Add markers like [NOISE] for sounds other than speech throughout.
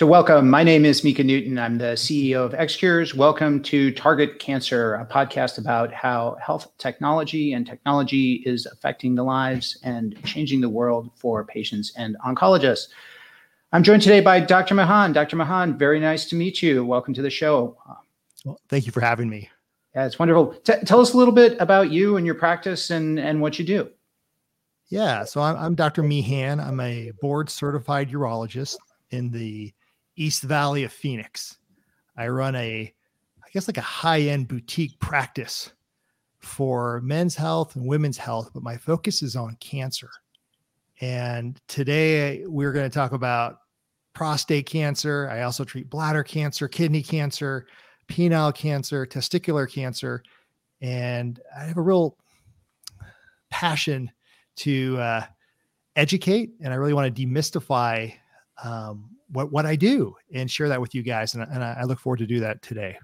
So, welcome. My name is Mika Newton. I'm the CEO of XCures. Welcome to Target Cancer, a podcast about how health technology and technology is affecting the lives and changing the world for patients and oncologists. I'm joined today by Dr. Mehan. Dr. Mehan, very nice to meet you. Welcome to the show. Well, thank you for having me. Yeah, it's wonderful. T- tell us a little bit about you and your practice and, and what you do. Yeah, so I'm, I'm Dr. Mehan. I'm a board certified urologist in the East Valley of Phoenix. I run a, I guess, like a high end boutique practice for men's health and women's health, but my focus is on cancer. And today we're going to talk about prostate cancer. I also treat bladder cancer, kidney cancer, penile cancer, testicular cancer. And I have a real passion to uh, educate, and I really want to demystify um, what what I do and share that with you guys. And, and I look forward to do that today.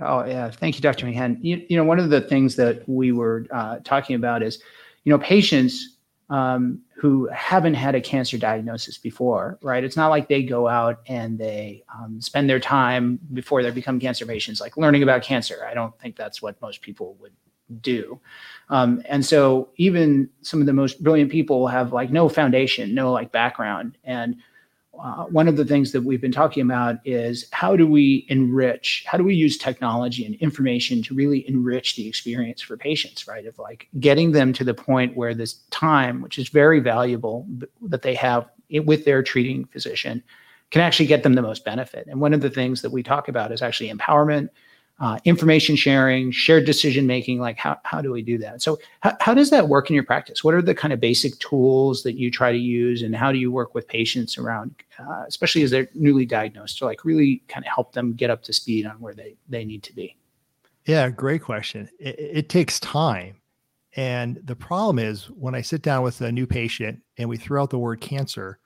Oh yeah, thank you, Dr. Mehan. You, you know, one of the things that we were uh, talking about is, you know, patients um, who haven't had a cancer diagnosis before, right? It's not like they go out and they um, spend their time before they become cancer patients, like learning about cancer. I don't think that's what most people would do. Um, and so even some of the most brilliant people have like no foundation, no like background. And uh, one of the things that we've been talking about is how do we enrich, how do we use technology and information to really enrich the experience for patients, right? Of like getting them to the point where this time, which is very valuable, that they have with their treating physician, can actually get them the most benefit. And one of the things that we talk about is actually empowerment uh, information sharing, shared decision making. Like, how, how do we do that? So, how, how does that work in your practice? What are the kind of basic tools that you try to use, and how do you work with patients around, uh, especially as they're newly diagnosed, to like really kind of help them get up to speed on where they they need to be? Yeah, great question. It, it takes time. And the problem is when I sit down with a new patient and we throw out the word cancer,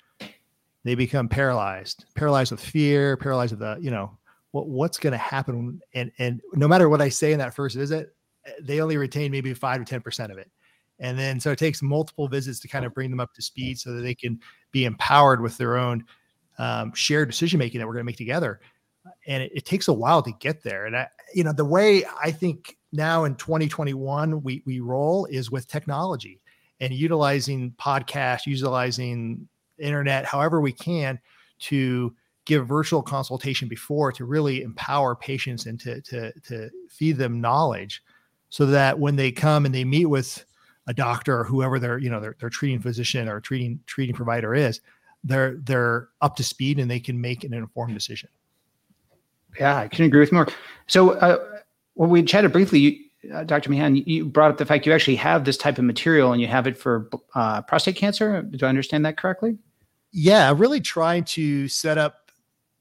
they become paralyzed, paralyzed with fear, paralyzed with the, you know, what what's going to happen and and no matter what i say in that first visit they only retain maybe 5 to 10% of it. And then so it takes multiple visits to kind of bring them up to speed so that they can be empowered with their own um, shared decision making that we're going to make together. And it, it, takes a while to get there. And i you know the way i think now in 2021 we we roll is with technology and utilizing podcast utilizing internet however we can to give virtual consultation before to really empower patients and to, to, to feed them knowledge so that when they come and they meet with a doctor or whoever their you know their, their treating physician or treating treating provider is they're they're up to speed and they can make an informed decision. Yeah i can agree with more so uh, when we chatted briefly uh, dr Mehan you brought up the fact you actually have this type of material and you have it for uh, prostate cancer. Do i understand that correctly? Yeah I really trying to set up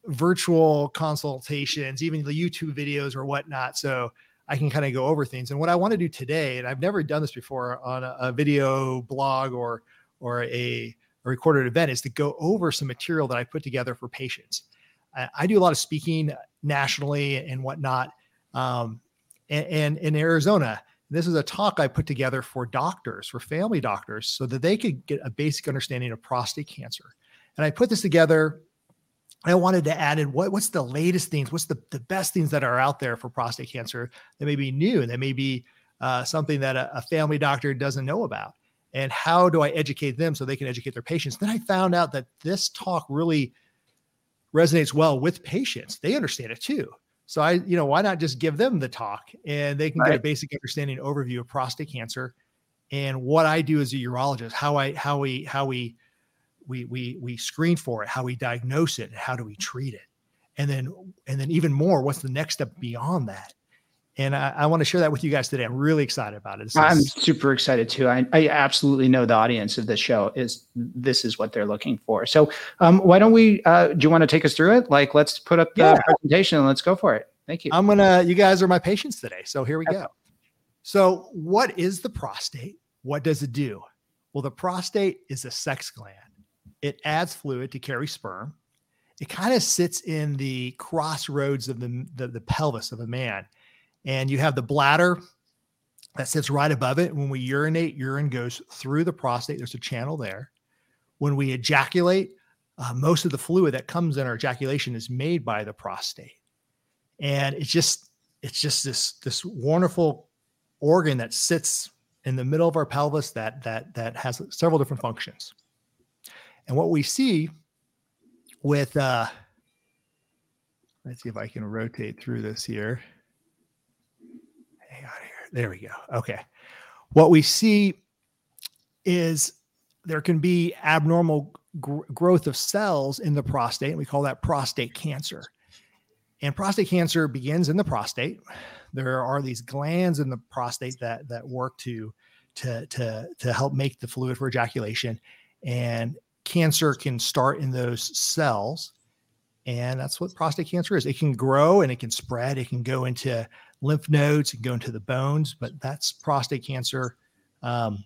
virtual consultations, even the YouTube videos or whatnot. So I can kind of go over things. And what I want to do today, and I've never done this before on a, a video blog or or a, a, recorded event, is to go over some material that I put together for patients. I, I do a lot of speaking nationally and whatnot. Um, and, and in Arizona, this is a talk I put together for doctors, for family doctors, so that they could get a basic understanding of prostate cancer. And I put this together I wanted to add in what, what's the latest things, what's the, the best things that are out there for prostate cancer that may be new, that may be uh, something that a, a, family doctor doesn't know about. And how do I educate them so they can educate their patients? Then I found out that this talk really resonates well with patients. They understand it too. So I, you know, why not just give them the talk and they can right. get a basic understanding overview of prostate cancer and what I do as a urologist, how I, how we, how we, we we we screen for it, how we diagnose it, and how do we treat it, and then and then even more, what's the next step beyond that? And I, I want to share that with you guys today. I'm really excited about it. I'm super excited too. I, I absolutely know the audience of this show is this is what they're looking for. So um, why don't we? Uh, do you want to take us through it? Like, let's put up the yeah. presentation and let's go for it. Thank you. I'm gonna. You guys are my patients today, so here we go. So, what is the prostate? What does it do? Well, the prostate is a sex gland. It adds fluid to carry sperm. It kind of sits in the crossroads of the, the, the pelvis of a man. And you have the bladder that sits right above it. When we urinate, urine goes through the prostate. There's a channel there. When we ejaculate, uh, most of the fluid that comes in our ejaculation is made by the prostate, and it's just it's just this this wonderful organ that sits in the middle of our pelvis that that that has several different functions. And what we see with uh, let's see if I can rotate through this here. Hang on here. There we go. Okay. What we see is there can be abnormal gr- growth of cells in the prostate. And we call that prostate cancer. And prostate cancer begins in the prostate. There are these glands in the prostate that that work to to to to help make the fluid for ejaculation. And cancer can start in those cells. And that's what prostate cancer is. It can grow and it can spread. It can go into lymph nodes and go into the bones, but that's prostate cancer um,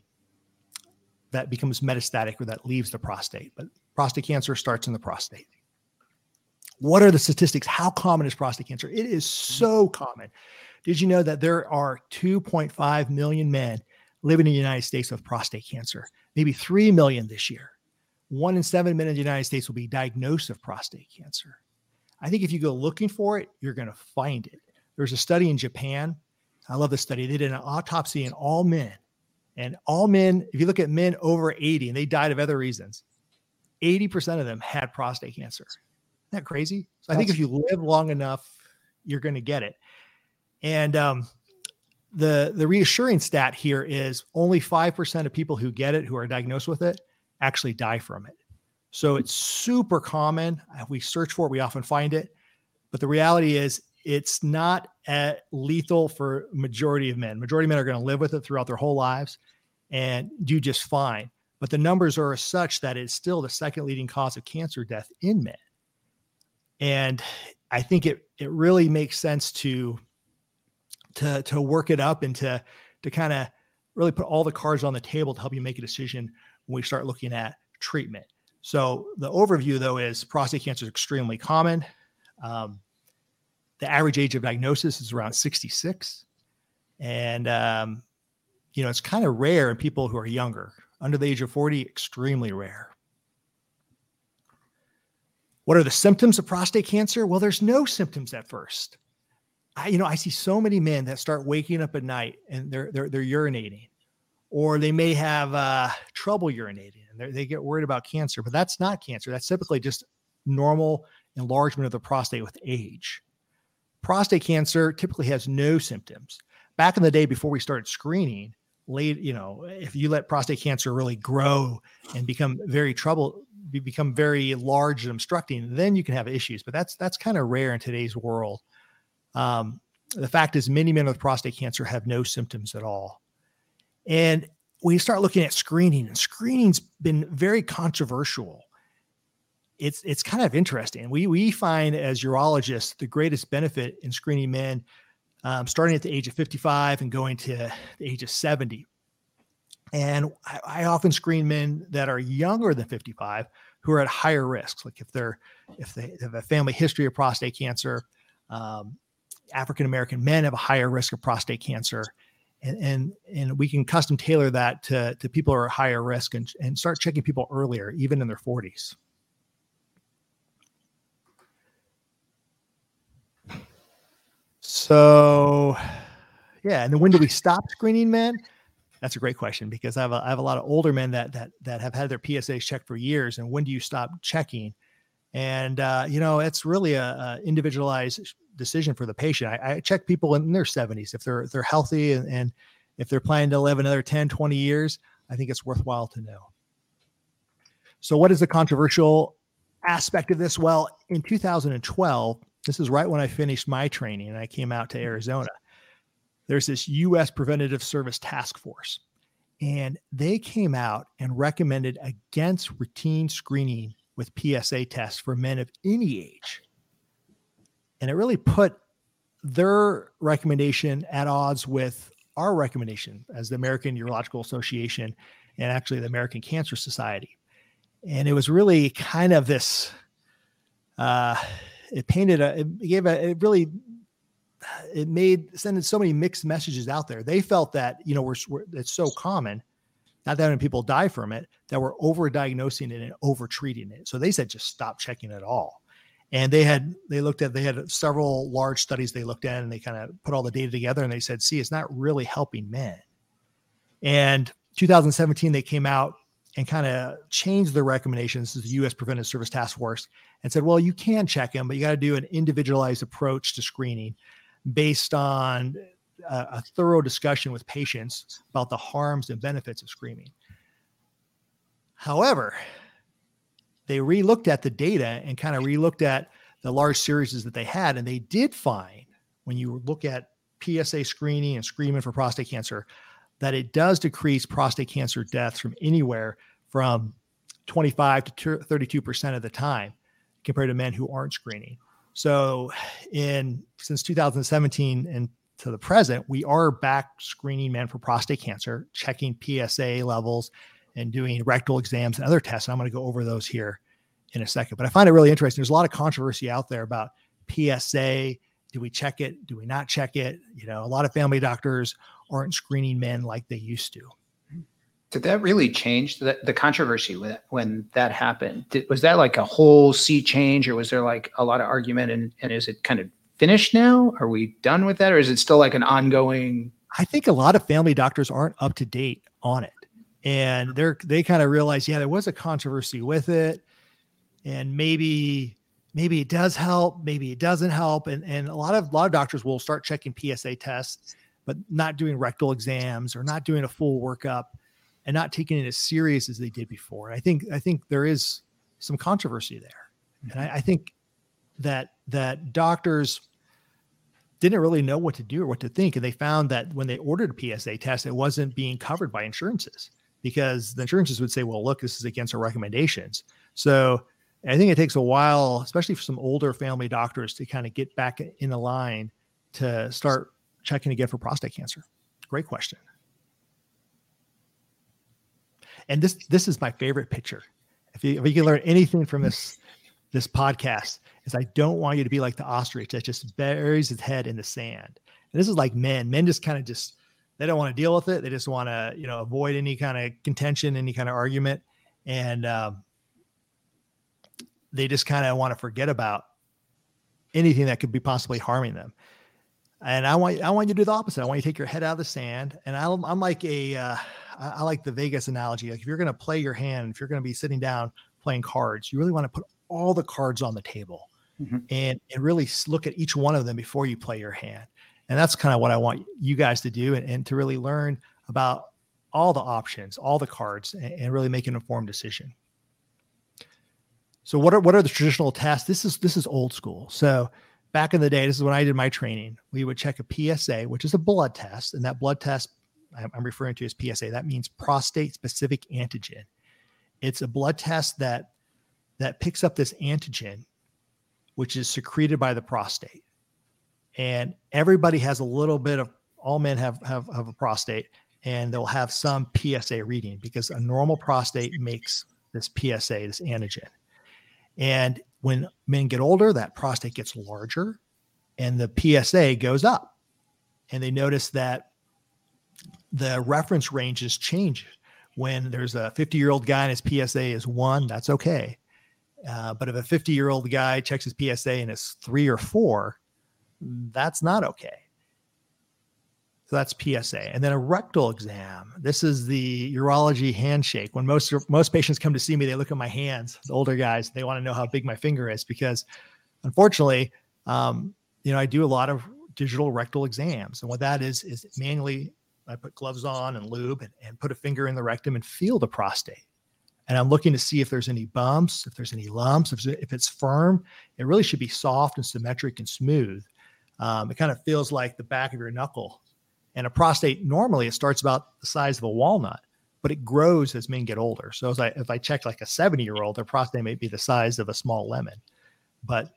that becomes metastatic or that leaves the prostate. But prostate cancer starts in the prostate. What are the statistics? How common is prostate cancer? It is so common. Did you know that there are 2.5 million men living in the United States with prostate cancer? Maybe 3 million this year. One in seven men in the United States will be diagnosed of prostate cancer. I think if you go looking for it, you're going to find it. There's a study in Japan. I love this study. They did an autopsy in all men. And all men, if you look at men over 80 and they died of other reasons, 80% of them had prostate cancer. Isn't that crazy? So I think if you live long enough, you're going to get it. And um, the the reassuring stat here is only five percent of people who get it, who are diagnosed with it, actually die from it. So it's super common. If we search for it, we often find it. But the reality is, it's not uh, lethal for majority of men. Majority of men are going to live with it throughout their whole lives and do just fine. But the numbers are such that it's still the second leading cause of cancer death in men and I think it it really makes sense to to to work it up and to to kind of really put all the cards on the table to help you make a decision when we start looking at treatment. So the overview though is prostate cancer is extremely common. Um, the average age of diagnosis is around 66, and um, you know it's kind of rare in people who are younger. Under the age of 40, extremely rare. What are the symptoms of prostate cancer? Well, there's no symptoms at first. I, you know, I see so many men that start waking up at night and they're they're, they're urinating, or they may have uh, trouble urinating and they get worried about cancer. But that's not cancer. That's typically just normal enlargement of the prostate with age. Prostate cancer typically has no symptoms. Back in the day, before we started screening, late, you know, if you let prostate cancer really grow and become very trouble, become very large and obstructing, then you can have issues. But that's that's kind of rare in today's world. Um, the fact is, many men with prostate cancer have no symptoms at all. And we start looking at screening, and screening's been very controversial. It's it's kind of interesting. We we find as urologists the greatest benefit in screening men um, starting at the age of 55 and going to the age of 70. And I, I, often screen men that are younger than 55 who are at higher risks. Like if they're if they have a family history of prostate cancer, um, African American men have a higher risk of prostate cancer. And, and and we can custom tailor that to, to people who are higher risk and, and start checking people earlier, even in their 40s. So, yeah. And then when do we stop screening men? That's a great question because I have a, I have a lot of older men that that that have had their PSAs checked for years. And when do you stop checking? And uh, you know, it's really a, a, individualized decision for the patient. I, I, check people in their 70s if they're if they're healthy and, and if they're planning to live another 10, 20 years. I think it's worthwhile to know. So, what is the controversial aspect of this? Well, in 2012, this is right when I finished my training and I came out to mm-hmm. Arizona there's this US Preventative Service Task Force, and they came out and recommended against routine screening with PSA tests for men of any age. And it really put their recommendation at odds with our recommendation as the American Urological Association and actually the American Cancer Society. And it was really kind of this, uh, it painted a, it gave a, it really it made sending so many mixed messages out there. They felt that you know we're, we're it's so common not that many people die from it, that were overdiagnosing it and overtreating it. So they said just stop checking it all. And they had they looked at they had several large studies they looked at and they kind of put all the data together and they said, see, it's not really helping men. And 2017 they came out and kind of changed their recommendations to the U.S. Preventive Service Task Force and said, well, you can check them, but you got to do an individualized approach to screening based on a, a, thorough discussion with patients about the harms and benefits of screening. However, they relooked at the data and kind of relooked at the large series that they had, and they did find when you look at PSA screening and screening for prostate cancer that it does decrease prostate cancer deaths from anywhere from 25 to 32% of the time compared to men who aren't screening. So in since 2017 and to the present, we are back screening men for prostate cancer, checking PSA levels and doing rectal exams and other tests. And I'm going to go over those here in a second. But I find it really interesting. There's a lot of controversy out there about PSA. Do we check it? Do we not check it? You know, a lot of family doctors aren't screening men like they used to. Did that really change the, the controversy when, when that happened? Did, was that like a whole sea change or was there like a lot of argument and, and is it kind of finished now? Are we done with that or is it still like an ongoing? I think a lot of family doctors aren't up to date on it. And they're they kind of realize, yeah, there was a controversy with it. And maybe maybe it does help, maybe it doesn't help. And and a lot of a lot of doctors will start checking PSA tests but not doing rectal exams or not doing a full workup and not taking it as serious as they did before. And I think I think there is some controversy there, and mm-hmm. I, I think that that doctors didn't really know what to do or what to think, and they found that when they ordered a PSA test, it wasn't being covered by insurances because the insurances would say, "Well, look, this is against our recommendations." So I think it takes a while, especially for some older family doctors, to kind of get back in the line to start checking again for prostate cancer? Great question. And this this is my favorite picture. If you, if you can learn anything from this this podcast, is I don't want you to be like the ostrich that just buries its head in the sand. And this is like men. Men just kind of just they don't want to deal with it. They just want to you know avoid any kind of contention, any kind of argument, and um, they just kind of want to forget about anything that could be possibly harming them. And I want I want you to do the opposite. I want you to take your head out of the sand. And I, am like a uh, I like the Vegas analogy. Like if you're going to play your hand, if you're going to be sitting down playing cards, you really want to put all the cards on the table mm-hmm. and and really look at each one of them before you play your hand. And that's kind of what I want you guys to do and, and to really learn about all the options, all the cards, and, and really make an informed decision. So what are what are the traditional tests? This is this is old school. So back in the day, this is when I did my training. We would check a PSA, which is a blood test, and that blood test I'm referring to as PSA. That means prostate specific antigen. It's a blood test that that picks up this antigen, which is secreted by the prostate. And everybody has a little bit of all men have have, have a prostate, and they'll have some PSA reading because a normal prostate makes this PSA, this antigen. And when men get older, that prostate gets larger and the PSA goes up. And they notice that the reference ranges change. When there's a 50 year old guy and his PSA is one, that's okay. Uh, but if a 50 year old guy checks his PSA and it's three or four, that's not okay. So that's PSA. And then a rectal exam. This is the urology handshake. When most most patients come to see me, they look at my hands. The older guys, they want to know how big my finger is because, unfortunately, um, you know, I do a lot of digital rectal exams, and what that is is manually I put gloves on and lube and, and put a finger in the rectum and feel the prostate. And I'm looking to see if there's any bumps, if there's any lumps, if, if it's firm. It really should be soft and symmetric and smooth. Um, it kind of feels like the back of your knuckle and a prostate normally it starts about the size of a walnut, but it grows as men get older. So I, if I check like a 70 year old, their prostate may be the size of a small lemon. But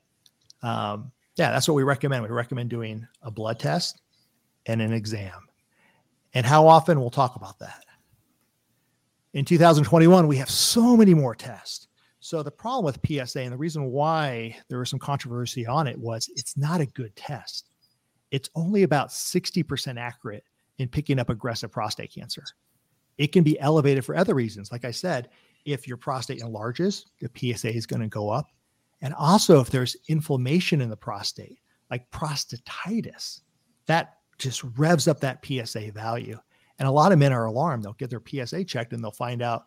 um, yeah, that's what we recommend. We recommend doing a blood test and an exam. And how often we'll talk about that. In 2021, we have so many more tests. So the problem with PSA and the reason why there was some controversy on it was it's not a good test it's only about 60% accurate in picking up aggressive prostate cancer. It can be elevated for other reasons. Like I said, if your prostate enlarges, the PSA is going to go up. And also, if there's inflammation in the prostate, like prostatitis, that just revs up that PSA value. And a lot of men are alarmed. They'll get their PSA checked and they'll find out,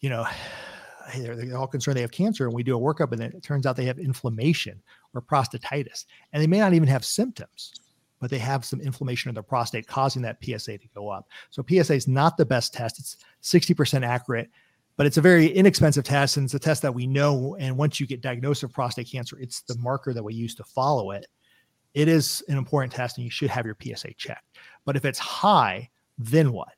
you know, [SIGHS] they're, they're all concerned they have cancer. And we do a workup and it turns out they have inflammation or prostatitis. And they may not even have symptoms, but they have some inflammation in their prostate causing that PSA to go up. So PSA is not the best test. It's 60% accurate, but it's a very inexpensive test. And it's a test that we know. And once you get diagnosed with prostate cancer, it's the marker that we use to follow it. It is an important test and you should have your PSA checked. But if it's high, then what?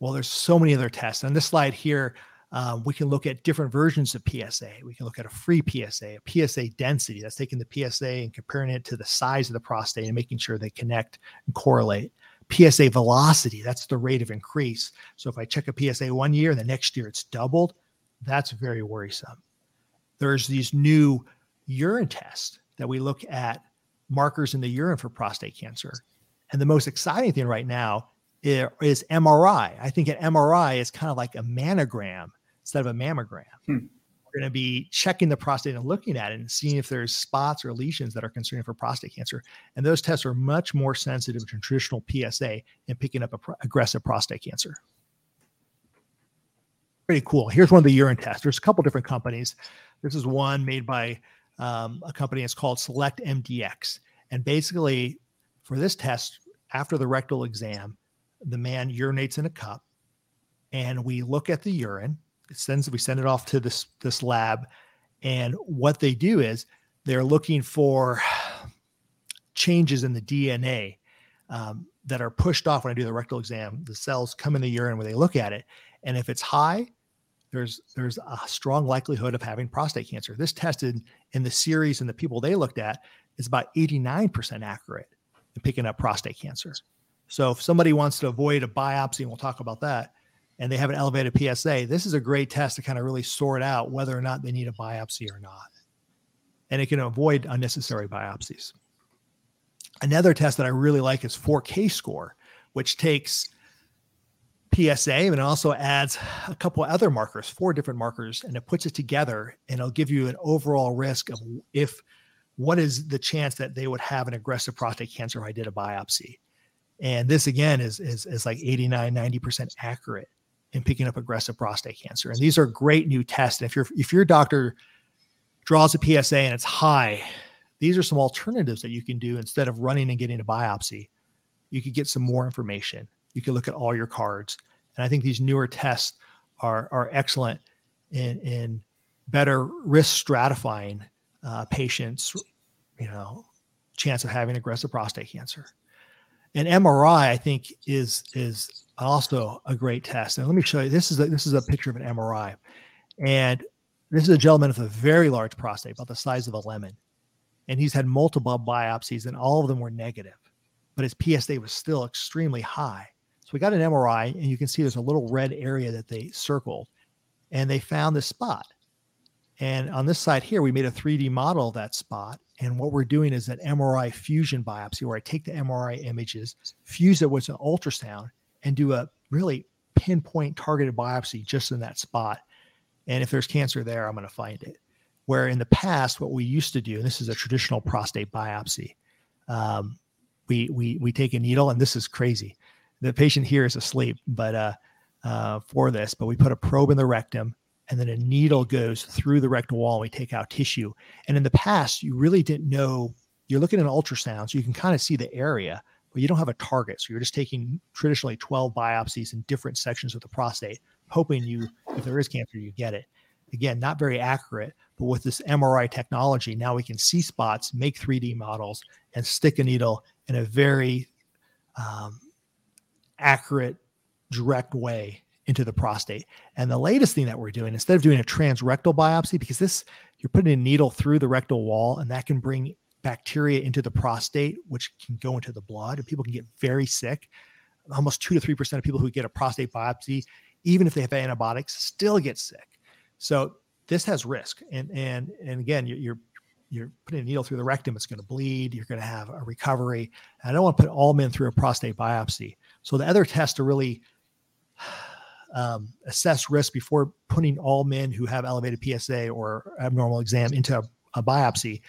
Well, there's so many other tests. On this slide here, um, we can look at different versions of PSA. We can look at a free PSA, a PSA density that's taking the PSA and comparing it to the size of the prostate and making sure they connect and correlate. PSA velocity, that's the rate of increase. So if I check a PSA one year, and the next year it's doubled, that's very worrisome. There's these new urine tests that we look at markers in the urine for prostate cancer. And the most exciting thing right now is MRI. I think an MRI is kind of like a manogram instead of a mammogram. Hmm. We're going to be checking the prostate and looking at it and seeing if there's spots or lesions that are concerning for prostate cancer. And those tests are much more sensitive to traditional PSA in picking up pro- aggressive prostate cancer. Pretty cool. Here's one of the urine tests. There's a couple different companies. This is one made by um, a company. It's called SelectMDx. And basically, for this test, after the rectal exam, the man urinates in a cup, and we look at the urine it sends we send it off to this this lab and what they do is they're looking for changes in the dna um, that are pushed off when i do the rectal exam. The cells come in the urine when they look at it and if it's high there's there's a strong likelihood of having prostate cancer. This tested in the series and the people they looked at is about 89% accurate in picking up prostate cancer so if somebody wants to avoid a biopsy and we'll talk about that and they have an elevated PSA, this is a great test to kind of really sort out whether or not they need a biopsy or not. And it can avoid unnecessary biopsies. Another test that I really like is 4Kscore, which takes PSA and also adds a couple other markers, four different markers, and it puts it together and it'll give you an overall risk of if what is the chance that they would have an aggressive prostate cancer if I did a biopsy. And this again is, is, is like 89, 90% accurate in picking up aggressive prostate cancer. And these are great new tests. And if your if your doctor draws a PSA and it's high, these are some alternatives that you can do instead of running and getting a biopsy. You could get some more information. You could look at all your cards. And I think these newer tests are are excellent in in better risk stratifying uh, patients, you know, chance of having aggressive prostate cancer. And MRI, I think, is is also a great test. And let me show you. This is a, this is a picture of an MRI, and this is a gentleman with a very large prostate, about the size of a lemon, and he's had multiple biopsies, and all of them were negative, but his PSA was still extremely high. So we got an MRI, and you can see there's a little red area that they circled, and they found this spot. And on this side here, we made a 3D model of that spot. And what we're doing is an MRI fusion biopsy, where I take the MRI images, fuse it with an ultrasound, and do a really pinpoint targeted biopsy just in that spot. And if there's cancer there, I'm going to find it. Where in the past, what we used to do, and this is a traditional prostate biopsy, um, we we we take a needle, and this is crazy. The patient here is asleep, but uh, uh, for this, but we put a probe in the rectum, and then a needle goes through the rectal wall. And we take out tissue, and in the past, you really didn't know. You're looking at an ultrasound, so you can kind of see the area, but you don't have a target. So you're just taking traditionally 12 biopsies in different sections of the prostate, hoping you, if there is cancer, you get it. Again, not very accurate, but with this MRI technology, now we can see spots, make 3D models, and stick a needle in a very um, accurate, direct way into the prostate. And the latest thing that we're doing, instead of doing a transrectal biopsy, because this, you're putting a needle through the rectal wall and that can bring bacteria into the prostate, which can go into the blood, and people can get very sick. Almost two to three percent of people who get a prostate biopsy, even if they have antibiotics, still get sick. So this has risk, and and and again, you're you're putting a needle through the rectum, it's going to bleed. You're going to have a recovery. And I don't want to put all men through a prostate biopsy. So the other tests to really um, assess risk before putting all men who have elevated PSA or abnormal exam into a, a biopsy.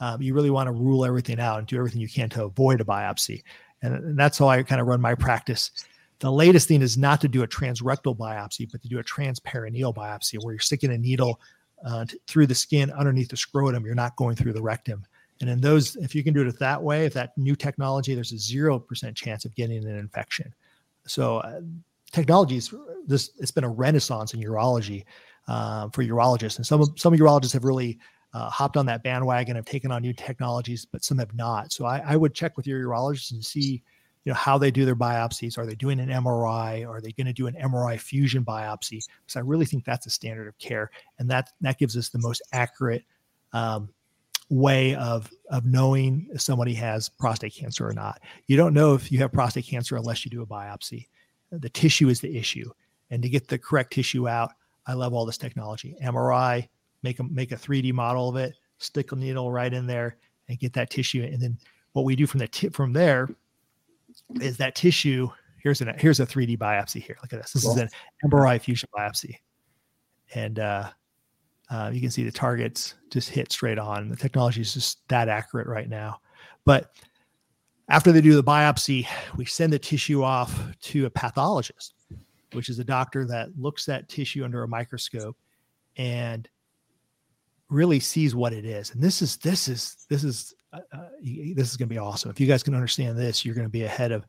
Um, you really want to rule everything out and do everything you can to avoid a biopsy. And, and that's how I kind of run my practice. The latest thing is not to do a transrectal biopsy, but to do a transperineal biopsy where you're sticking a needle uh, t- through the skin underneath the scrotum. You're not going through the rectum. And in those, if you can do it that way, if that new technology, there's a 0% chance of getting an infection. So uh, technology is this, it's been a renaissance in urology uh, for urologists. And some, some urologists have really uh, hopped on that bandwagon, have taken on new technologies, but some have not. So I, I would check with your urologist and see, you know, how they do their biopsies. Are they doing an MRI? Are they going to do an MRI fusion biopsy? Because I really think that's a standard of care, and that that gives us the most accurate um, way of of knowing if somebody has prostate cancer or not. You don't know if you have prostate cancer unless you do a biopsy. The tissue is the issue, and to get the correct tissue out, I love all this technology. MRI, make a make a 3D model of it, stick a needle right in there, and get that tissue. And then what we do from the tip from there is that tissue. Here's an here's a 3D biopsy here. Look at this. This cool. is an MRI fusion biopsy, and uh, uh, you can see the targets just hit straight on. The technology is just that accurate right now. But after they do the biopsy, we send the tissue off to a pathologist, which is a doctor that looks at tissue under a microscope and really sees what it is. And this is this is this is uh, uh this is going to be awesome. If you guys can understand this, you're going to be ahead of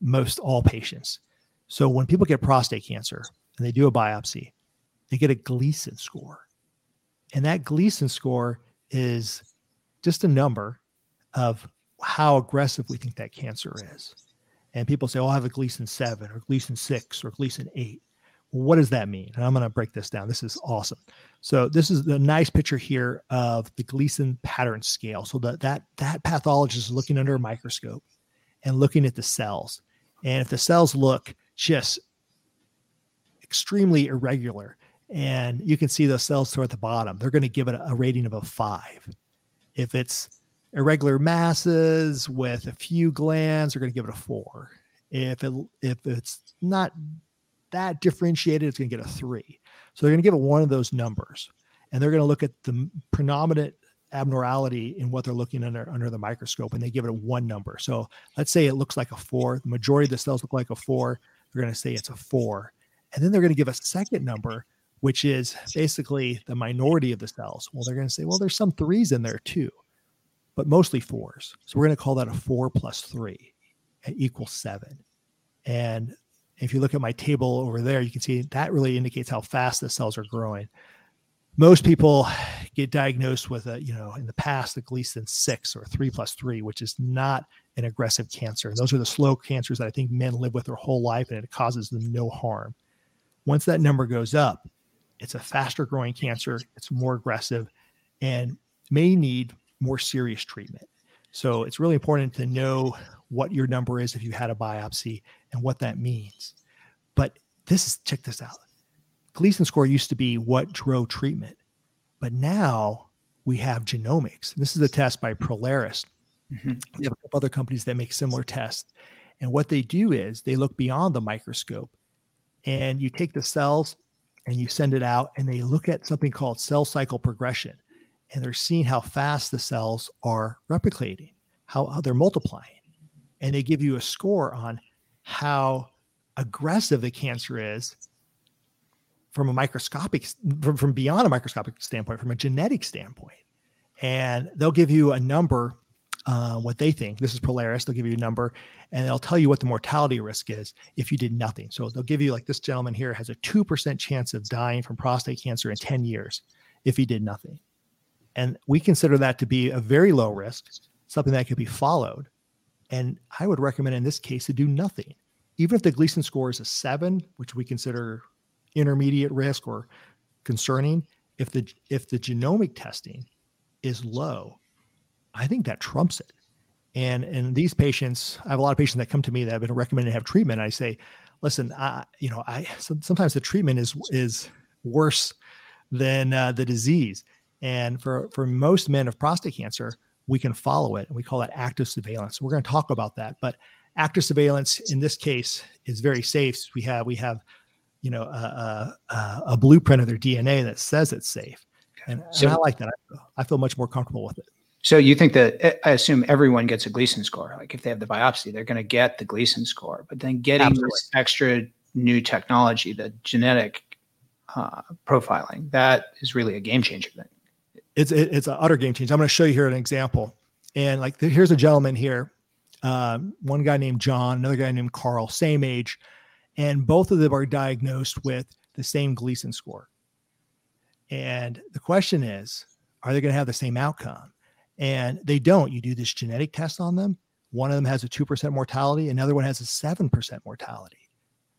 most all patients. So when people get prostate cancer and they do a biopsy, they get a Gleason score. And that Gleason score is just a number of how aggressive we think that cancer is. And people say, oh, I have a Gleason 7 or Gleason 6 or Gleason 8. Well, what does that mean? And I'm going to break this down. This is awesome. So this is the nice picture here of the Gleason pattern scale. So that that that pathologist is looking under a microscope and looking at the cells. And if the cells look just extremely irregular, and you can see those cells toward the bottom. They're going to give it a rating of a five. If it's irregular masses with a few glands, they're going to give it a four. If it if it's not that differentiated, it's going to get a three. So they're going to give it one of those numbers, and they're going to look at the predominant abnormality in what they're looking under under the microscope, and they give it a one number. So let's say it looks like a four. The majority of the cells look like a four. They're going to say it's a four, and then they're going to give a second number which is basically the minority of the cells. Well, they're going to say, well, there's some threes in there too, but mostly fours. So we're going to call that a four plus three equals seven. And if you look at my table over there, you can see that really indicates how fast the cells are growing. Most people get diagnosed with a, you know, in the past, the Gleason six or three plus three, which is not an aggressive cancer. And those are the slow cancers that I think men live with their whole life and it causes them no harm. Once that number goes up, it's a faster growing cancer, it's more aggressive, and may need more serious treatment. So it's really important to know what your number is if you had a biopsy and what that means. But this is check this out. Gleason score used to be what drove treatment, but now we have genomics. This is a test by Prolaris. Mm-hmm. We have a couple other companies that make similar tests. And what they do is they look beyond the microscope and you take the cells and you send it out and they look at something called cell cycle progression and they're seeing how fast the cells are replicating, how, they're multiplying. And they give you a score on how aggressive the cancer is from a microscopic, from, from beyond a microscopic standpoint, from a genetic standpoint. And they'll give you a number uh, what they think. This is Prolaris. They'll give you a number and they'll tell you what the mortality risk is if you did nothing. So they'll give you, like this gentleman here has a 2% chance of dying from prostate cancer in 10 years if he did nothing. And we consider that to be a very low risk, something that could be followed. And I would recommend in this case to do nothing. Even if the Gleason score is a seven, which we consider intermediate risk or concerning, if the if the genomic testing is low, I think that trumps it. And and these patients, I have a lot of patients that come to me that have been recommended to have treatment. I say, listen, I, you know, I sometimes the treatment is is worse than uh, the disease. And for for most men of prostate cancer, we can follow it, and we call that active surveillance. We're going to talk about that, but active surveillance in this case is very safe. We have we have you know, a, a, a blueprint of their DNA that says it's safe. And, So- and I like that. I feel, I feel much more comfortable with it. So you think that I assume everyone gets a Gleason score. Like if they have the biopsy, they're going to get the Gleason score. But then getting Absolutely. this extra new technology, the genetic uh, profiling, that is really a game changer. Then. It's it, it's an utter game change. I'm going to show you here an example. And like here's a gentleman here, um, one guy named John, another guy named Carl, same age, and both of them are diagnosed with the same Gleason score. And the question is, are they going to have the same outcome? And they don't. You do this genetic test on them. One of them has a 2% mortality, another one has a 7% mortality.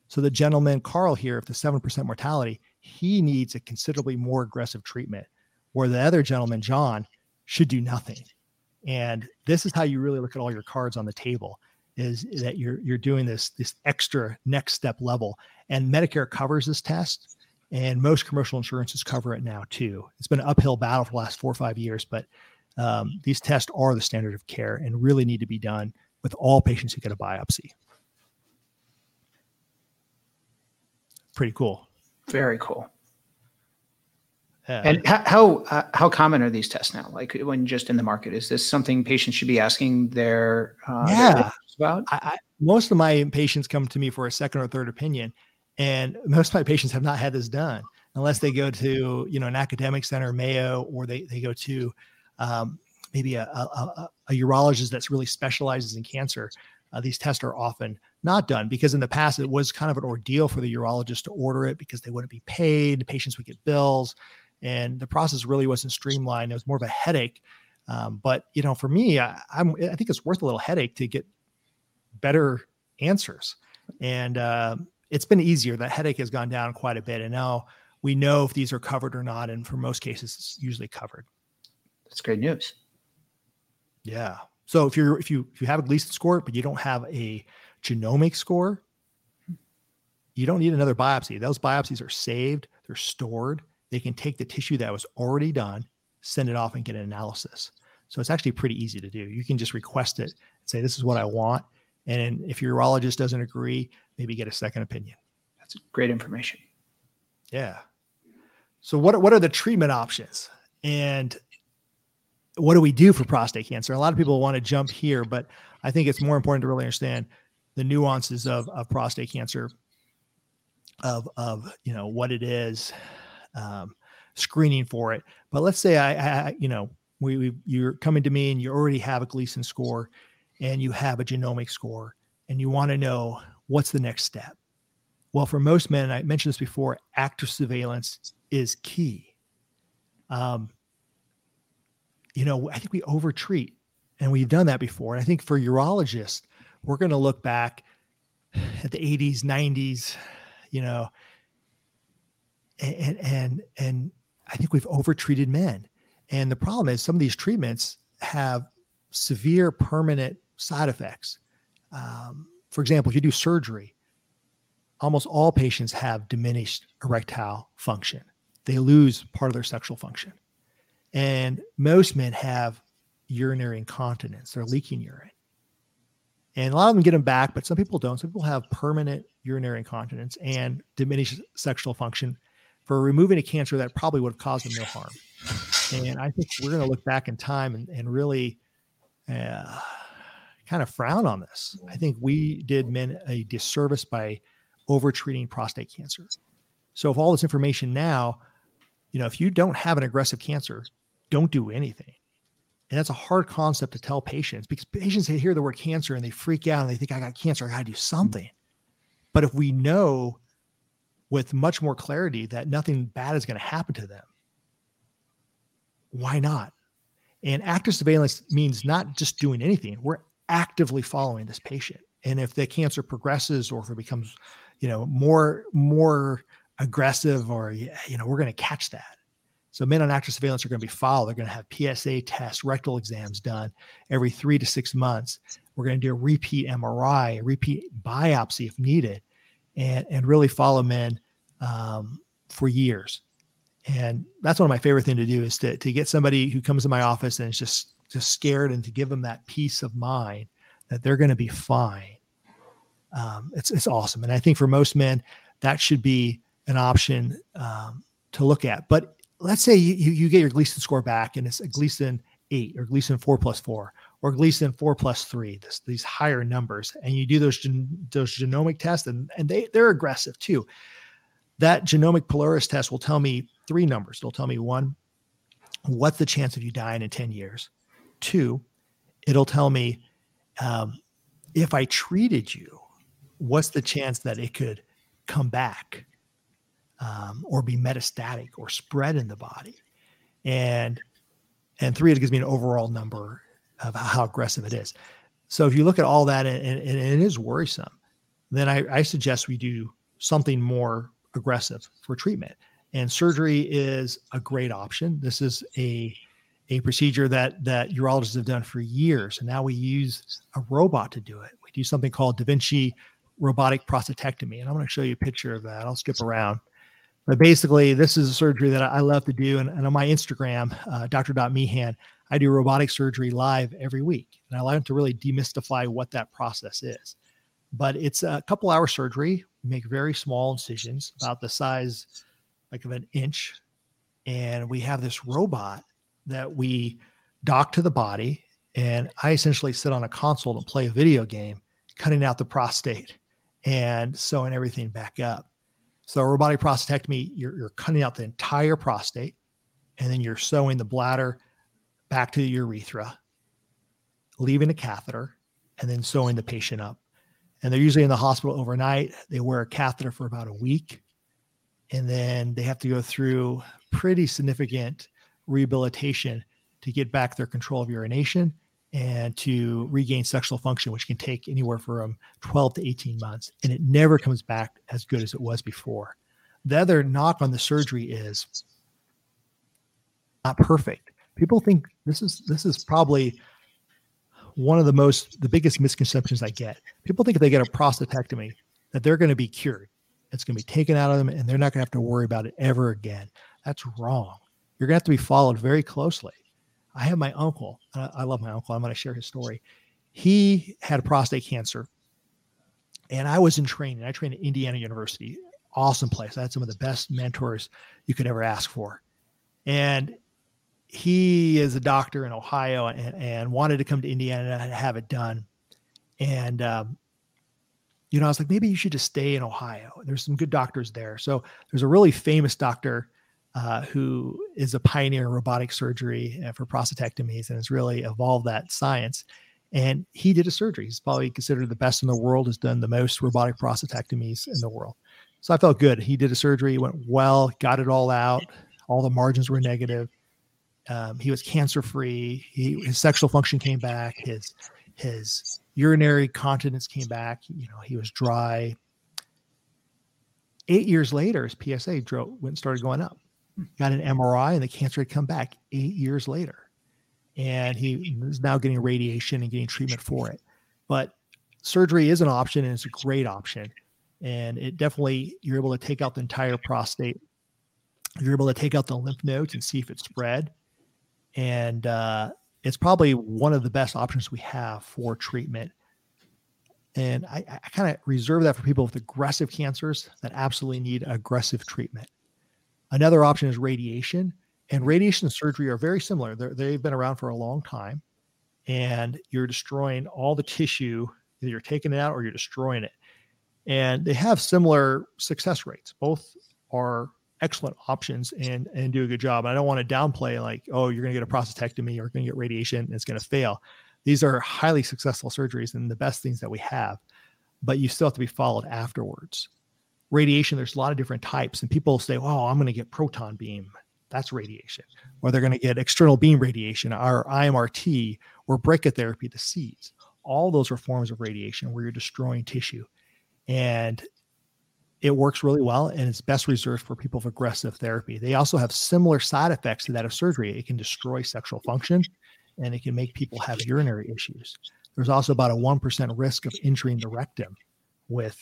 So the gentleman, Carl, here, if the 7% mortality, he needs a considerably more aggressive treatment where the other gentleman, John, should do nothing. And this is how you really look at all your cards on the table is that you're you're doing this this extra next step level. And Medicare covers this test, and most commercial insurances cover it now too. It's been an uphill battle for the last four or five years, but um, these tests are the standard of care and really need to be done with all patients who get a biopsy. Pretty cool. Very cool. Uh, And how how, uh, how common are these tests now? Like when just in the market, is this something patients should be asking their uh, Yeah. doctors about? I, I, most of my patients come to me for a second or third opinion, and most of my patients have not had this done unless they go to you know an academic center, Mayo, or they they go to um, maybe a, a, a, a urologist that's really specializes in cancer. Uh, these tests are often not done because in the past it was kind of an ordeal for the urologist to order it because they wouldn't be paid, patients would get bills, and the process really wasn't streamlined. It was more of a headache. Um, but you know, for me, I, I'm I think it's worth a little headache to get better answers. And uh, it's been easier. That headache has gone down quite a bit. And now we know if these are covered or not. And for most cases, it's usually covered. That's great news. Yeah. So if you're if you if you have a Gleason score, but you don't have a genomic score, you don't need another biopsy. Those biopsies are saved, they're stored. They can take the tissue that was already done, send it off and get an analysis. So it's actually pretty easy to do. You can just request it and say, this is what I want. And if your urologist doesn't agree, maybe get a second opinion. That's great information. Yeah. So what what are the treatment options? And what do we do for prostate cancer? A lot of people want to jump here, but I think it's more important to really understand the nuances of, of prostate cancer, of of you know what it is, um, screening for it. But let's say I, I you know we, we you're coming to me and you already have a Gleason score, and you have a genomic score, and you want to know what's the next step. Well, for most men, I mentioned this before, active surveillance is key. Um, you know, I think we overtreat, and we've done that before. And I think for urologists, we're going to look back at the 80s, 90s, you know, and and and I think we've overtreated men. And the problem is some of these treatments have severe permanent side effects. Um, for example, if you do surgery, almost all patients have diminished erectile function. They lose part of their sexual function. And most men have urinary incontinence, they're leaking urine. And a lot of them get them back, but some people don't. Some people have permanent urinary incontinence and diminished sexual function for removing a cancer that probably would have caused them no harm. And I think we're going to look back in time and, and really uh, kind of frown on this. I think we did men a disservice by overtreating prostate cancer. So, if all this information now, you know, if you don't have an aggressive cancer, don't do anything. And that's a hard concept to tell patients because patients hear the word cancer and they freak out and they think I got cancer, I got to do something. But if we know with much more clarity that nothing bad is going to happen to them, why not? And active surveillance means not just doing anything. We're actively following this patient. And if the cancer progresses or if it becomes, you know, more more aggressive or you know, we're going to catch that. So men on active surveillance are going to be followed. They're going to have PSA tests, rectal exams done every three to six months. We're going to do a repeat MRI, a repeat biopsy if needed, and and really follow men um, for years. And that's one of my favorite thing to do is to to get somebody who comes to my office and is just just scared and to give them that peace of mind that they're going to be fine. Um, it's it's awesome, and I think for most men, that should be an option um, to look at. But let's say you, you get your Gleason score back and it's a Gleason eight or Gleason four plus four or Gleason four plus three, this, these higher numbers, and you do those gen, those genomic tests, and, and they they're aggressive too. That genomic Prolaris test will tell me three numbers. It'll tell me one, what's the chance of you dying in ten years. Two, it'll tell me um, if I treated you, what's the chance that it could come back um, or be metastatic or spread in the body? And and three, it gives me an overall number of how aggressive it is. So if you look at all that and, and, and it is worrisome, then I, I suggest we do something more aggressive for treatment. And surgery is a great option. This is a a procedure that that urologists have done for years, and now we use a robot to do it. We do something called Da Vinci robotic prostatectomy, and I'm going to show you a picture of that. I'll skip around. But basically, this is a surgery that I love to do. And, and on my Instagram, uh, Dr. I do robotic surgery live every week. And I like to really demystify what that process is. But it's a couple hour surgery. We make very small incisions, about the size like of an inch. And we have this robot that we dock to the body. And I essentially sit on a console and play a video game, cutting out the prostate and sewing everything back up. So robotic prostatectomy, you're, you're cutting out the entire prostate, and then you're sewing the bladder back to the urethra, leaving a catheter, and then sewing the patient up. And they're usually in the hospital overnight. They wear a catheter for about a week, and then they have to go through pretty significant rehabilitation to get back their control of urination and to regain sexual function, which can take anywhere from 12 to 18 months. And it never comes back as good as it was before. The other knock on the surgery is not perfect. People think this is this is probably one of the most the biggest misconceptions I get. People think if they get a prostatectomy that they're going to be cured. It's going to be taken out of them and they're not going to have to worry about it ever again. That's wrong. You're going to have to be followed very closely. I have my uncle. I love my uncle. I'm going to share his story. He had prostate cancer, and I was in training. I trained at Indiana University, awesome place. I had some of the best mentors you could ever ask for, and he is a doctor in Ohio and, and wanted to come to Indiana and have it done. And um, you know, I was like, maybe you should just stay in Ohio. There's some good doctors there. So there's a really famous doctor uh, who is a pioneer in robotic surgery uh, for prostatectomies and has really evolved that science. And he did a surgery. He's probably considered the best in the world, has done the most robotic prostatectomies in the world. So I felt good. He did a surgery, went well, got it all out. All the margins were negative. Um, he was cancer free. His sexual function came back. His his urinary continence came back. You know, he was dry. Eight years later, his PSA drove, went started going up got an MRI, and the cancer had come back eight years later. And he is now getting radiation and getting treatment for it. But surgery is an option, and it's a great option. And it definitely, you're able to take out the entire prostate. You're able to take out the lymph nodes and see if it's spread. And uh, it's probably one of the best options we have for treatment. And I, I kind of reserve that for people with aggressive cancers that absolutely need aggressive treatment. Another option is radiation, and radiation and surgery are very similar. they have been around for a long time, and you're destroying all the tissue. Either you're taking it out or you're destroying it. And they have similar success rates. Both are excellent options and and do a good job. I don't want to downplay like, oh, you're going to get a prostatectomy or you're going to get radiation and it's going to fail. These are highly successful surgeries and the best things that we have, but you still have to be followed afterwards radiation, there's a lot of different types. And people say, oh, I'm going to get proton beam. That's radiation. Or they're going to get external beam radiation or IMRT or brachytherapy, the seeds. All those are forms of radiation where you're destroying tissue. And it works really well and it's best reserved for people with aggressive therapy. They also have similar side effects to that of surgery. It can destroy sexual function and it can make people have urinary issues. There's also about a 1% risk of injuring the rectum with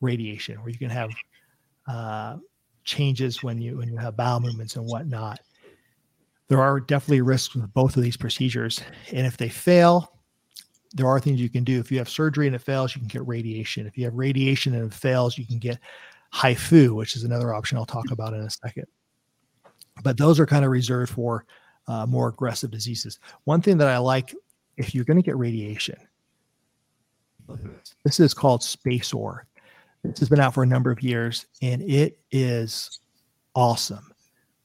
radiation, where you can have uh, changes when you when you have bowel movements and whatnot. There are definitely risks with both of these procedures, and if they fail, there are things you can do. If you have surgery and it fails, you can get radiation. If you have radiation and it fails, you can get HIFU, which is another option I'll talk about in a second. But those are kind of reserved for uh, more aggressive diseases. One thing that I like if you're going to get radiation, this is called SpaceOAR. This has been out for a number of years and it is awesome.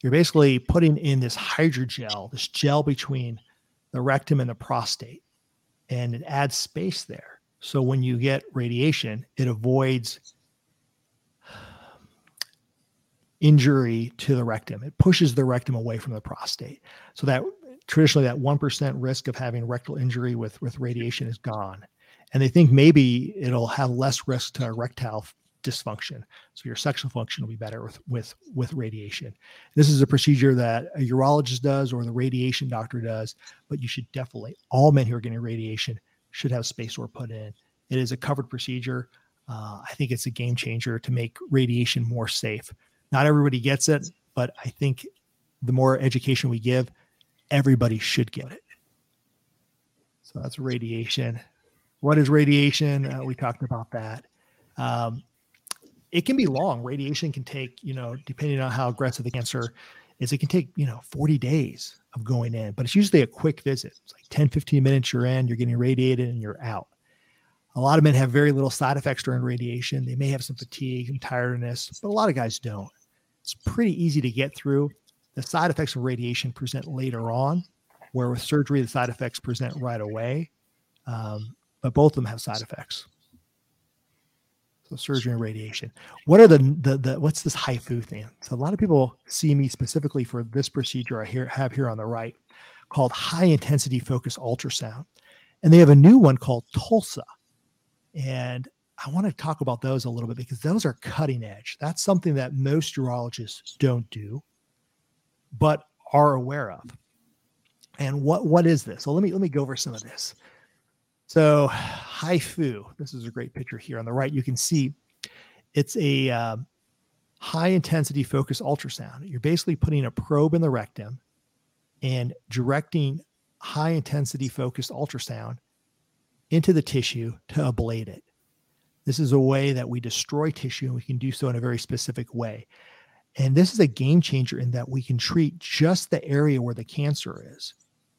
You're basically putting in this hydrogel, this gel between the rectum and the prostate, and it adds space there. So when you get radiation, it avoids injury to the rectum. It pushes the rectum away from the prostate. So that traditionally that 1% risk of having rectal injury with, with radiation is gone. And they think maybe it'll have less risk to erectile dysfunction. So your sexual function will be better with with with radiation. This is a procedure that a urologist does or the radiation doctor does, but you should definitely all men who are getting radiation should have SpaceOAR put in. It is a covered procedure. Uh, I think it's a game changer to make radiation more safe. Not everybody gets it, but I think the more education we give, everybody should get it. So that's radiation. What is radiation? Uh, we talked about that. Um, it can be long. Radiation can take, you know, depending on how aggressive the cancer is, it can take, you know, 40 days of going in, but it's usually a quick visit. It's like 10, 15 minutes, you're in, you're getting radiated and you're out. A lot of men have very little side effects during radiation. They may have some fatigue and tiredness, but a lot of guys don't. It's pretty easy to get through. The side effects of radiation present later on, where with surgery, the side effects present right away. Um, but both of them have side effects. So surgery and radiation. What are the, the the what's this HIFU thing? So a lot of people see me specifically for this procedure I here have here on the right, called high intensity focus ultrasound, and they have a new one called TULSA, and I want to talk about those a little bit because those are cutting edge. That's something that most urologists don't do, but are aware of. And what what is this? So let me let me go over some of this. So HIFU, this is a great picture here on the right. You can see it's a um, high intensity focus ultrasound. You're basically putting a probe in the rectum and directing high intensity focused ultrasound into the tissue to ablate it. This is a way that we destroy tissue and we can do so in a very specific way. And this is a game changer in that we can treat just the area where the cancer is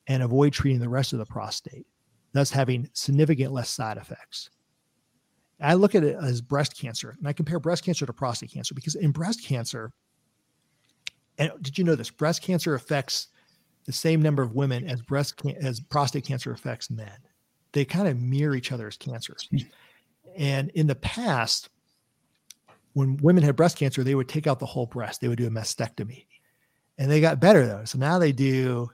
and avoid treating the rest of the prostate thus having significant less side effects. I look at it as breast cancer, and I compare breast cancer to prostate cancer because in breast cancer, and did you know this? Breast cancer affects the same number of women as breast can- as prostate cancer affects men. They kind of mirror each other as cancers. And in the past, when women had breast cancer, they would take out the whole breast. They would do a mastectomy, and they got better though. So now they do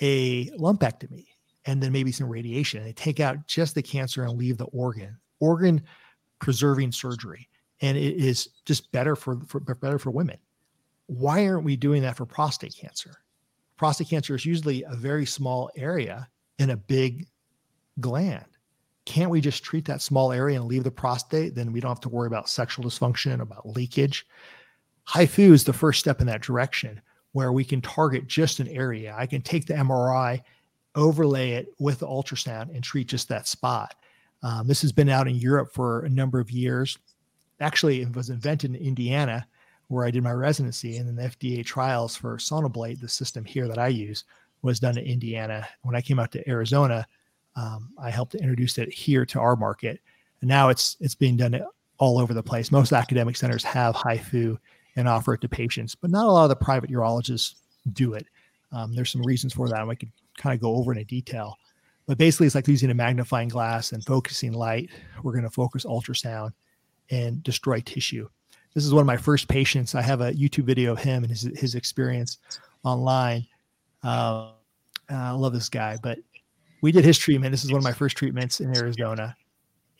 a lumpectomy, and then maybe some radiation. They take out just the cancer and leave the organ, organ preserving surgery. And it is just better for, for better for women. Why aren't we doing that for prostate cancer? Prostate cancer is usually a very small area in a big gland. Can't we just treat that small area and leave the prostate? Then we don't have to worry about sexual dysfunction, about leakage. HIFU is the first step in that direction where we can target just an area. I can take the MRI overlay it with the ultrasound and treat just that spot. Um, this has been out in Europe for a number of years. Actually, it was invented in Indiana, where I did my residency, and then the FDA trials for Sonablate, the system here that I use, was done in Indiana. When I came out to Arizona, um, I helped introduce it here to our market, and now it's it's being done all over the place. Most academic centers have HIFU and offer it to patients, but not a lot of the private urologists do it. Um, there's some reasons for that, and we could kind of go over in a detail. But basically, it's like using a magnifying glass and focusing light. We're going to focus ultrasound and destroy tissue. This is one of my first patients. I have a YouTube video of him and his, his experience online. Uh, I love this guy, but we did his treatment. This is one of my first treatments in Arizona.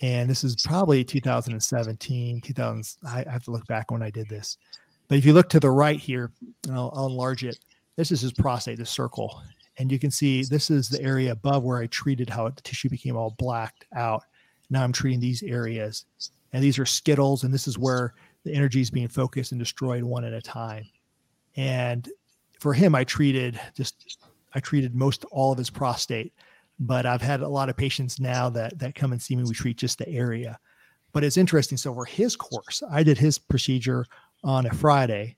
And this is probably 2017, 2000. I have to look back when I did this. But if you look to the right here, I'll, I'll enlarge it. This is his prostate, the circle. And you can see this is the area above where I treated how the tissue became all blacked out. Now I'm treating these areas. And these are skittles, and this is where the energy is being focused and destroyed one at a time. And for him, I treated just I treated most all of his prostate, but I've had a lot of patients now that that come and see me. We treat just the area. But it's interesting. So for his course, I did his procedure on a Friday,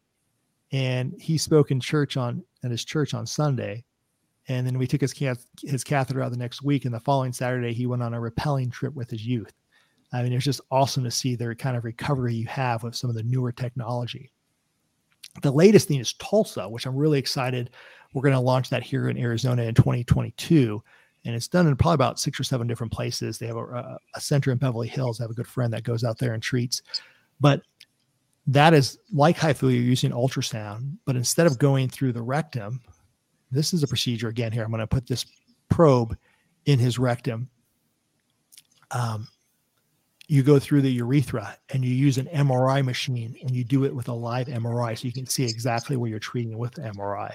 and he spoke in church on at his church on Sunday, and then we took his cath- his catheter out the next week. And the following Saturday, he went on a rappelling trip with his youth. I mean, it's just awesome to see the kind of recovery you have with some of the newer technology. The latest thing is Tulsa, which I'm really excited. We're going to launch that here in Arizona in 2022. And it's done in probably about six or seven different places. They have a, a center in Beverly Hills. I have a good friend that goes out there and treats. But that is like HIFU, you're using ultrasound, but instead of going through the rectum, this is a procedure again here. I'm going to put this probe in his rectum. Um, you go through the urethra and you use an MRI machine and you do it with a live MRI so you can see exactly where you're treating with MRI.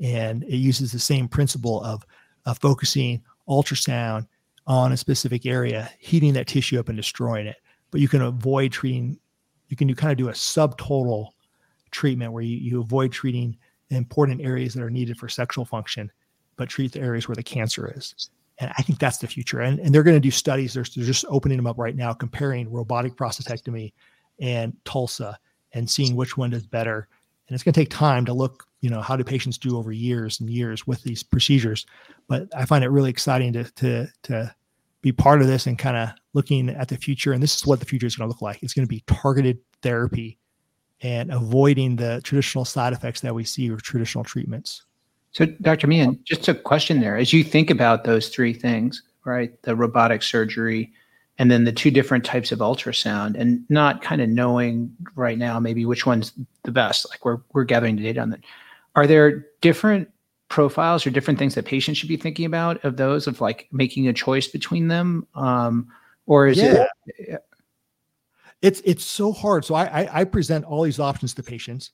And it uses the same principle of, of focusing ultrasound on a specific area, heating that tissue up and destroying it. But you can avoid treating, you can kind of do a subtotal treatment where you, you avoid treating important areas that are needed for sexual function, but treat the areas where the cancer is. And I think that's the future. And, and they're going to do studies. They're, they're just opening them up right now, comparing robotic prostatectomy and Tulsa and seeing which one does better. And it's going to take time to look, you know, how do patients do over years and years with these procedures. But I find it really exciting to to to be part of this and kind of looking at the future. And this is what the future is going to look like. It's going to be targeted therapy and avoiding the traditional side effects that we see with traditional treatments. So, Dr. Mehan, just a question there. As you think about those three things, right, the robotic surgery, and then the two different types of ultrasound, and not kind of knowing right now maybe which one's the best, like we're we're gathering the data on that. Are there different profiles or different things that patients should be thinking about of those of like making a choice between them, um, or is yeah. it? It's it's so hard. So I, I I present all these options to patients.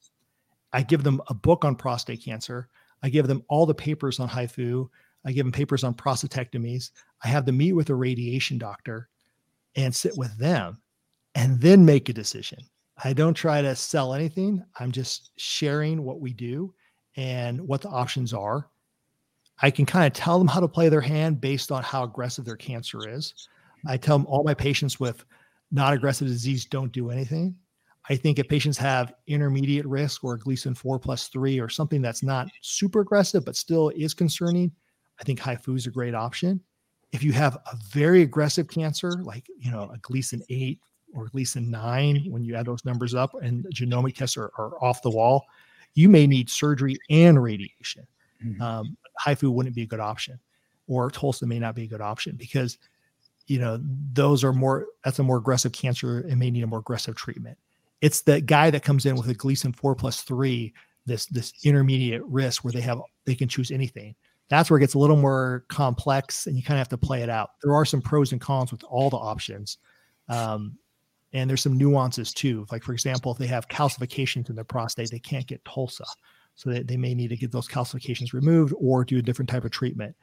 I give them a book on prostate cancer. I give them all the papers on HIFU. I give them papers on prostatectomies. I have them meet with a radiation doctor and sit with them and then make a decision. I don't try to sell anything. I'm just sharing what we do and what the options are. I can kind of tell them how to play their hand based on how aggressive their cancer is. I tell them all my patients with not aggressive disease don't do anything. I think if patients have intermediate risk or Gleason 4 plus 3 or something that's not super aggressive but still is concerning, I think HIFU is a great option. If you have a very aggressive cancer, like you know a Gleason 8 or Gleason 9, when you add those numbers up and genomic tests are, are off the wall, you may need surgery and radiation. Mm-hmm. Um, HIFU wouldn't be a good option, or Tulsa may not be a good option because you know those are more that's a more aggressive cancer and may need a more aggressive treatment. It's the guy that comes in with a gleason 4 plus 3 this this intermediate risk where they have they can choose anything. That's where it gets a little more complex and you kind of have to play it out. There are some pros and cons with all the options um, and there's some nuances too. Like for example if they have calcifications in their prostate they can't get tulsa. So they, they may need to get those calcifications removed or do a different type of treatment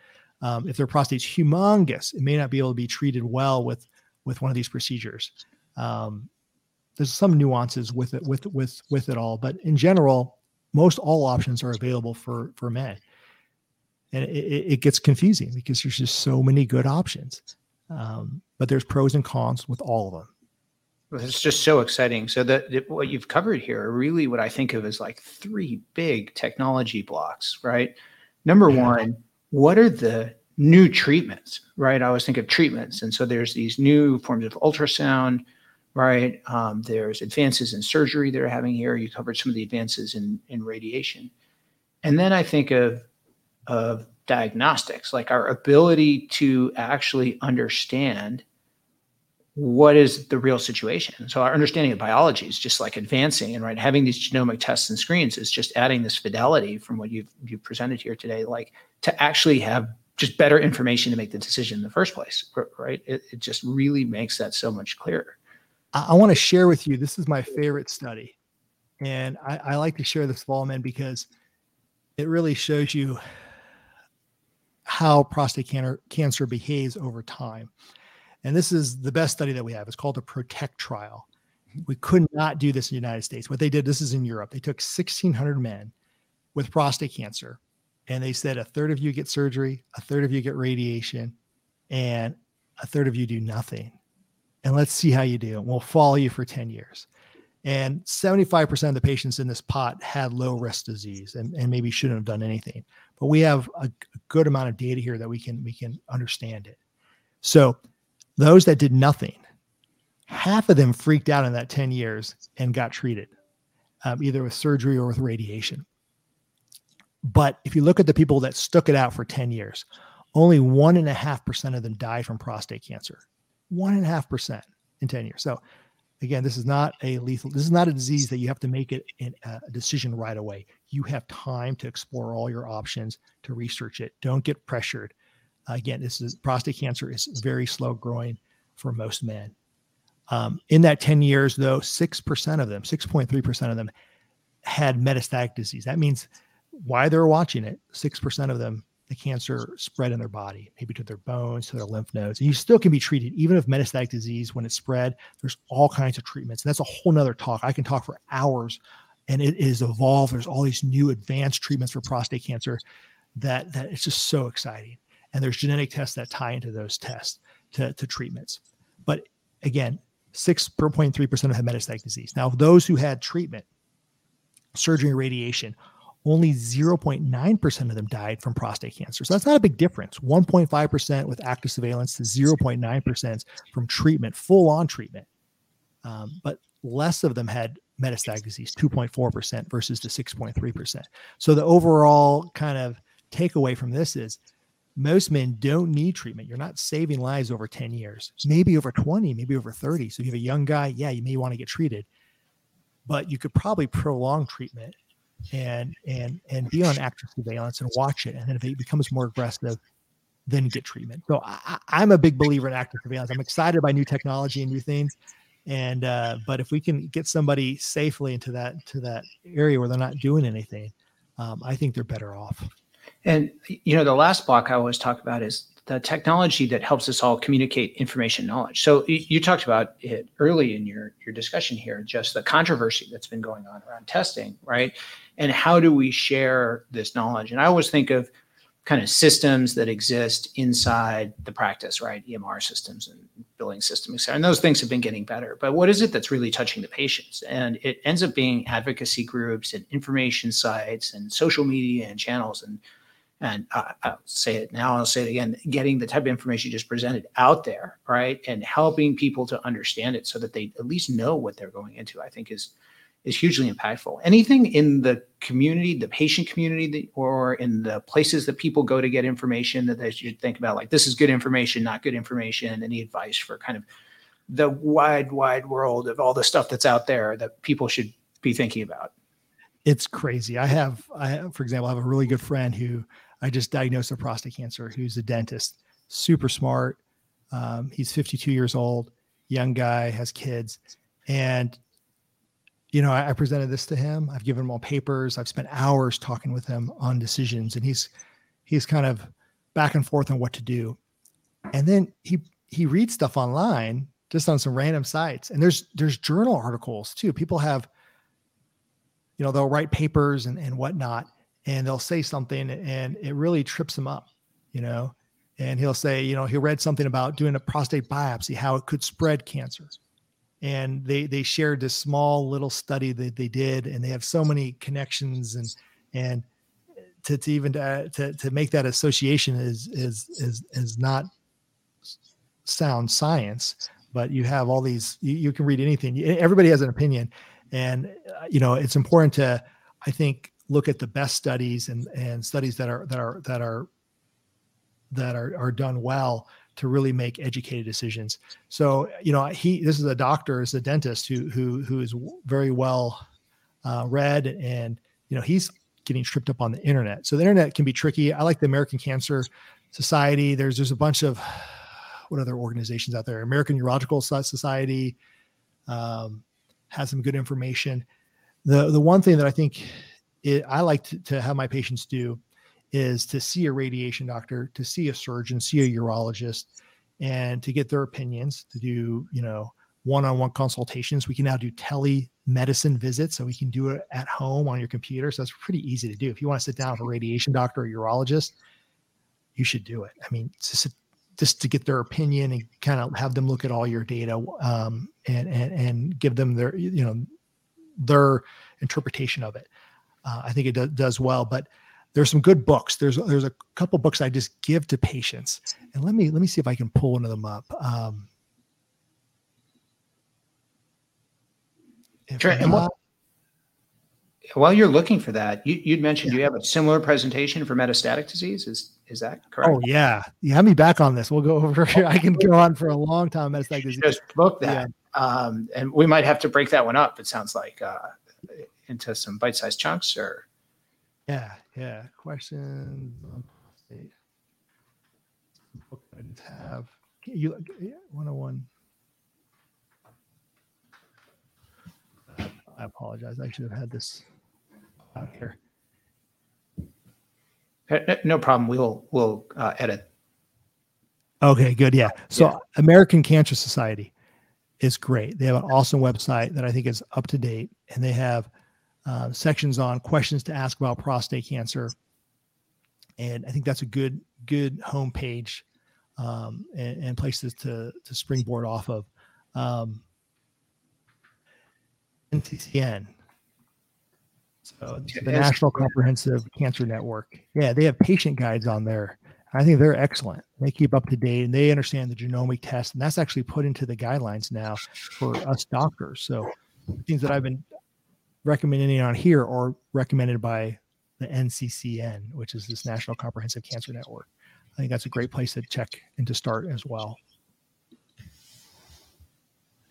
um, if their prostate's humongous, it may not be able to be treated well with with one of these procedures. Um, there's some nuances with it with with with it all, but in general, most all options are available for for men, and it, it gets confusing because there's just so many good options. Um, but there's pros and cons with all of them. It's just so exciting. So that what you've covered here are really what I think of as like three big technology blocks, right? Number yeah. one, what are the new treatments, right? I always think of treatments. And so there's these new forms of ultrasound, right? Um, there's advances in surgery they're having here. You covered some of the advances in, in radiation. And then I think of, of diagnostics, like our ability to actually understand what is the real situation. So our understanding of biology is just like advancing and right having these genomic tests and screens is just adding this fidelity from what you've you've presented here today, like to actually have just better information to make the decision in the first place. Right. It, it just really makes that so much clearer. I, I want to share with you. This is my favorite study. And I, I like to share this Volman because it really shows you how prostate cancer, cancer behaves over time. And this is the best study that we have. It's called the PROTECT trial. We could not do this in the United States. What they did, this is in Europe. They took 1,600 men with prostate cancer, and they said a third of you get surgery, a third of you get radiation, and a third of you do nothing. and let's see how you do. And we'll follow you for 10 years. And 75% of the patients in this pot had low risk disease and, and maybe shouldn't have done anything. But we have a, a good amount of data here that we can we can understand it. So those that did nothing, half of them freaked out in that 10 years and got treated, um, either with surgery or with radiation. But if you look at the people that stuck it out for 10 years, only one and a half percent of them died from prostate cancer. One and a half percent in 10 years. So again, this is not a lethal, this is not a disease that you have to make it in a decision right away. You have time to explore all your options to research it. Don't get pressured. Again, this is prostate cancer is very slow growing for most men. Um, in that 10 years, though, 6% of them, 6.3% of them had metastatic disease. That means why they're watching it, 6% of them, the cancer spread in their body, maybe to their bones, to their lymph nodes. And you still can be treated, even if metastatic disease, when it's spread, there's all kinds of treatments. And that's a whole nother talk. I can talk for hours and it is evolved. There's all these new advanced treatments for prostate cancer that, that it's just so exciting. And there's genetic tests that tie into those tests to, to treatments. But again, 6.3% of have metastatic disease. Now, those who had treatment, surgery and radiation, only 0.9% of them died from prostate cancer. So that's not a big difference. 1.5% with active surveillance to 0.9% from treatment, full on treatment. Um, but less of them had metastatic disease, 2.4% versus the 6.3%. So the overall kind of takeaway from this is most men don't need treatment. You're not saving lives over 10 years, maybe over 20, maybe over 30. So if you have a young guy, yeah, you may want to get treated, but you could probably prolong treatment and and and be on active surveillance and watch it. And then if it becomes more aggressive, then get treatment. So I, I'm a big believer in active surveillance. I'm excited by new technology and new things. And uh, but if we can get somebody safely into that to that area where they're not doing anything, um, I think they're better off. And you know, the last block I always talk about is the technology that helps us all communicate information knowledge. So you, talked about it early in your your discussion here, just the controversy that's been going on around testing, right? And how do we share this knowledge? And I always think of kind of systems that exist inside the practice, right? EMR systems and billing systems, and those things have been getting better. But what is it that's really touching the patients? And it ends up being advocacy groups and information sites and social media and channels and and uh, I'll say it now, I'll say it again, getting the type of information you just presented out there, right? And helping people to understand it so that they at least know what they're going into, I think is is hugely impactful. Anything in the community, the patient community, or in the places that people go to get information that they should think about, like this is good information, not good information, any advice for kind of the wide, wide world of all the stuff that's out there that people should be thinking about? It's crazy. I have, I have, for example, I have a really good friend who I just diagnosed a prostate cancer, who's a dentist, super smart. Um, he's 52 years old, young guy, has kids. And, you know, I, I, presented this to him. I've given him all papers. I've spent hours talking with him on decisions and he's, he's kind of back and forth on what to do. And then he, he reads stuff online just on some random sites. And there's, there's journal articles too. People have, you know, they'll write papers and, and whatnot and they'll say something and it really trips him up, you know. And he'll say, you know, he read something about doing a prostate biopsy, how it could spread cancer. And they they shared this small little study that they did, and they have so many connections and and to, to even to, to, to make that association is is is is not sound science but you have all these you, you, can read anything everybody has an opinion and uh, you know it's important to i think look at the best studies and and studies that are that are that are that are are done well to really make educated decisions. So you know he this is a doctor, is a dentist who who who is very well uh, read and you know he's getting tripped up on the internet. So the internet can be tricky. I like the American Cancer Society. There's there's a bunch of what other organizations out there? American Urological Society um, has some good information. The the one thing that I think it, I like to, to have my patients do is to see a radiation doctor, to see a surgeon, see a urologist, and to get their opinions, to do, you know, one-on-one consultations. We can now do telemedicine visits, so we can do it at home on your computer. So that's pretty easy to do. If you want to sit down with a radiation doctor or urologist, you should do it. I mean, just just to get their opinion and kind of have them look at all your data um, and, and and give them their you know their interpretation of it. Uh, I think it do, does well, but there's some good books. There's there's a couple books I just give to patients, and let me let me see if I can pull one of them up. Um, Sure, and what- While you're looking for that, you, you'd mentioned you have a similar presentation for metastatic disease. Is is that correct? oh yeah, you have me back on this. We'll go over. Here. I can go on for a long time. Metastatic disease. just book that, um, and we might have to break that one up. It sounds like uh, into some bite-sized chunks, or Yeah, yeah. Questions. on prostate. Book I just have. You yeah, 101. I apologize. I should have had this out here. Uh, uh, no problem. We'll we'll uh, edit. Okay, good. Yeah. So Yeah. American Cancer Society is great. They have an awesome website that I think is up to date, and they have uh, sections on questions to ask about prostate cancer. And I think that's a good good homepage um, and, and places to to springboard off of. Um, NCCN. So the National Comprehensive Cancer Network. Yeah, they have patient guides on there. I think they're excellent. They keep up to date and they understand the genomic test, and that's actually put into the guidelines now for us doctors. So things that I've been recommending on here are recommended by the NCCN, which is this National Comprehensive Cancer Network. I think that's a great place to check and to start as well.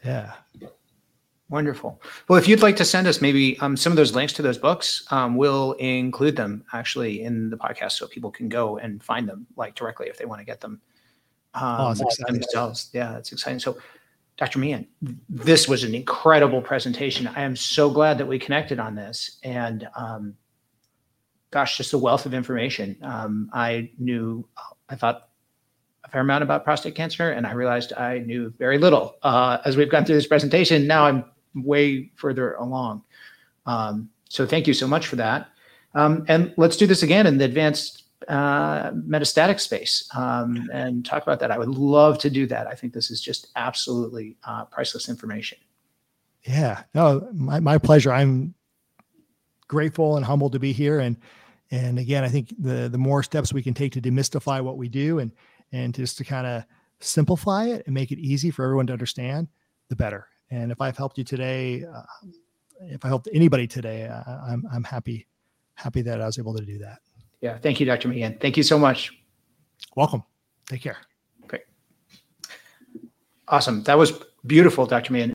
Yeah. Wonderful. Well, if you'd like to send us maybe um, some of those links to those books, um, we'll include them actually in the podcast so people can go and find them like directly if they want to get them um, exciting. themselves. Yeah, it's exciting. So, Dr. Mehan, this was an incredible presentation. I am so glad that we connected on this. And um, gosh, just a wealth of information. Um, I knew, I thought a fair amount about prostate cancer, and I realized I knew very little. Uh, as we've gone through this presentation, now I'm way further along. Um, so thank you so much for that. Um, and let's do this again in the advanced uh, metastatic space um, and talk about that. I would love to do that. I think this is just absolutely uh, priceless information. Yeah, no, my, my pleasure. I'm grateful and humbled to be here. And and again, I think the the more steps we can take to demystify what we do and and just to kind of simplify it and make it easy for everyone to understand, the better. And if I've helped you today, uh, if I helped anybody today, I'm I'm happy happy that I was able to do that. Yeah. Thank you, Dr. Mehan. Thank you so much. Welcome. Take care. Great. Awesome. That was beautiful, Dr. Mehan.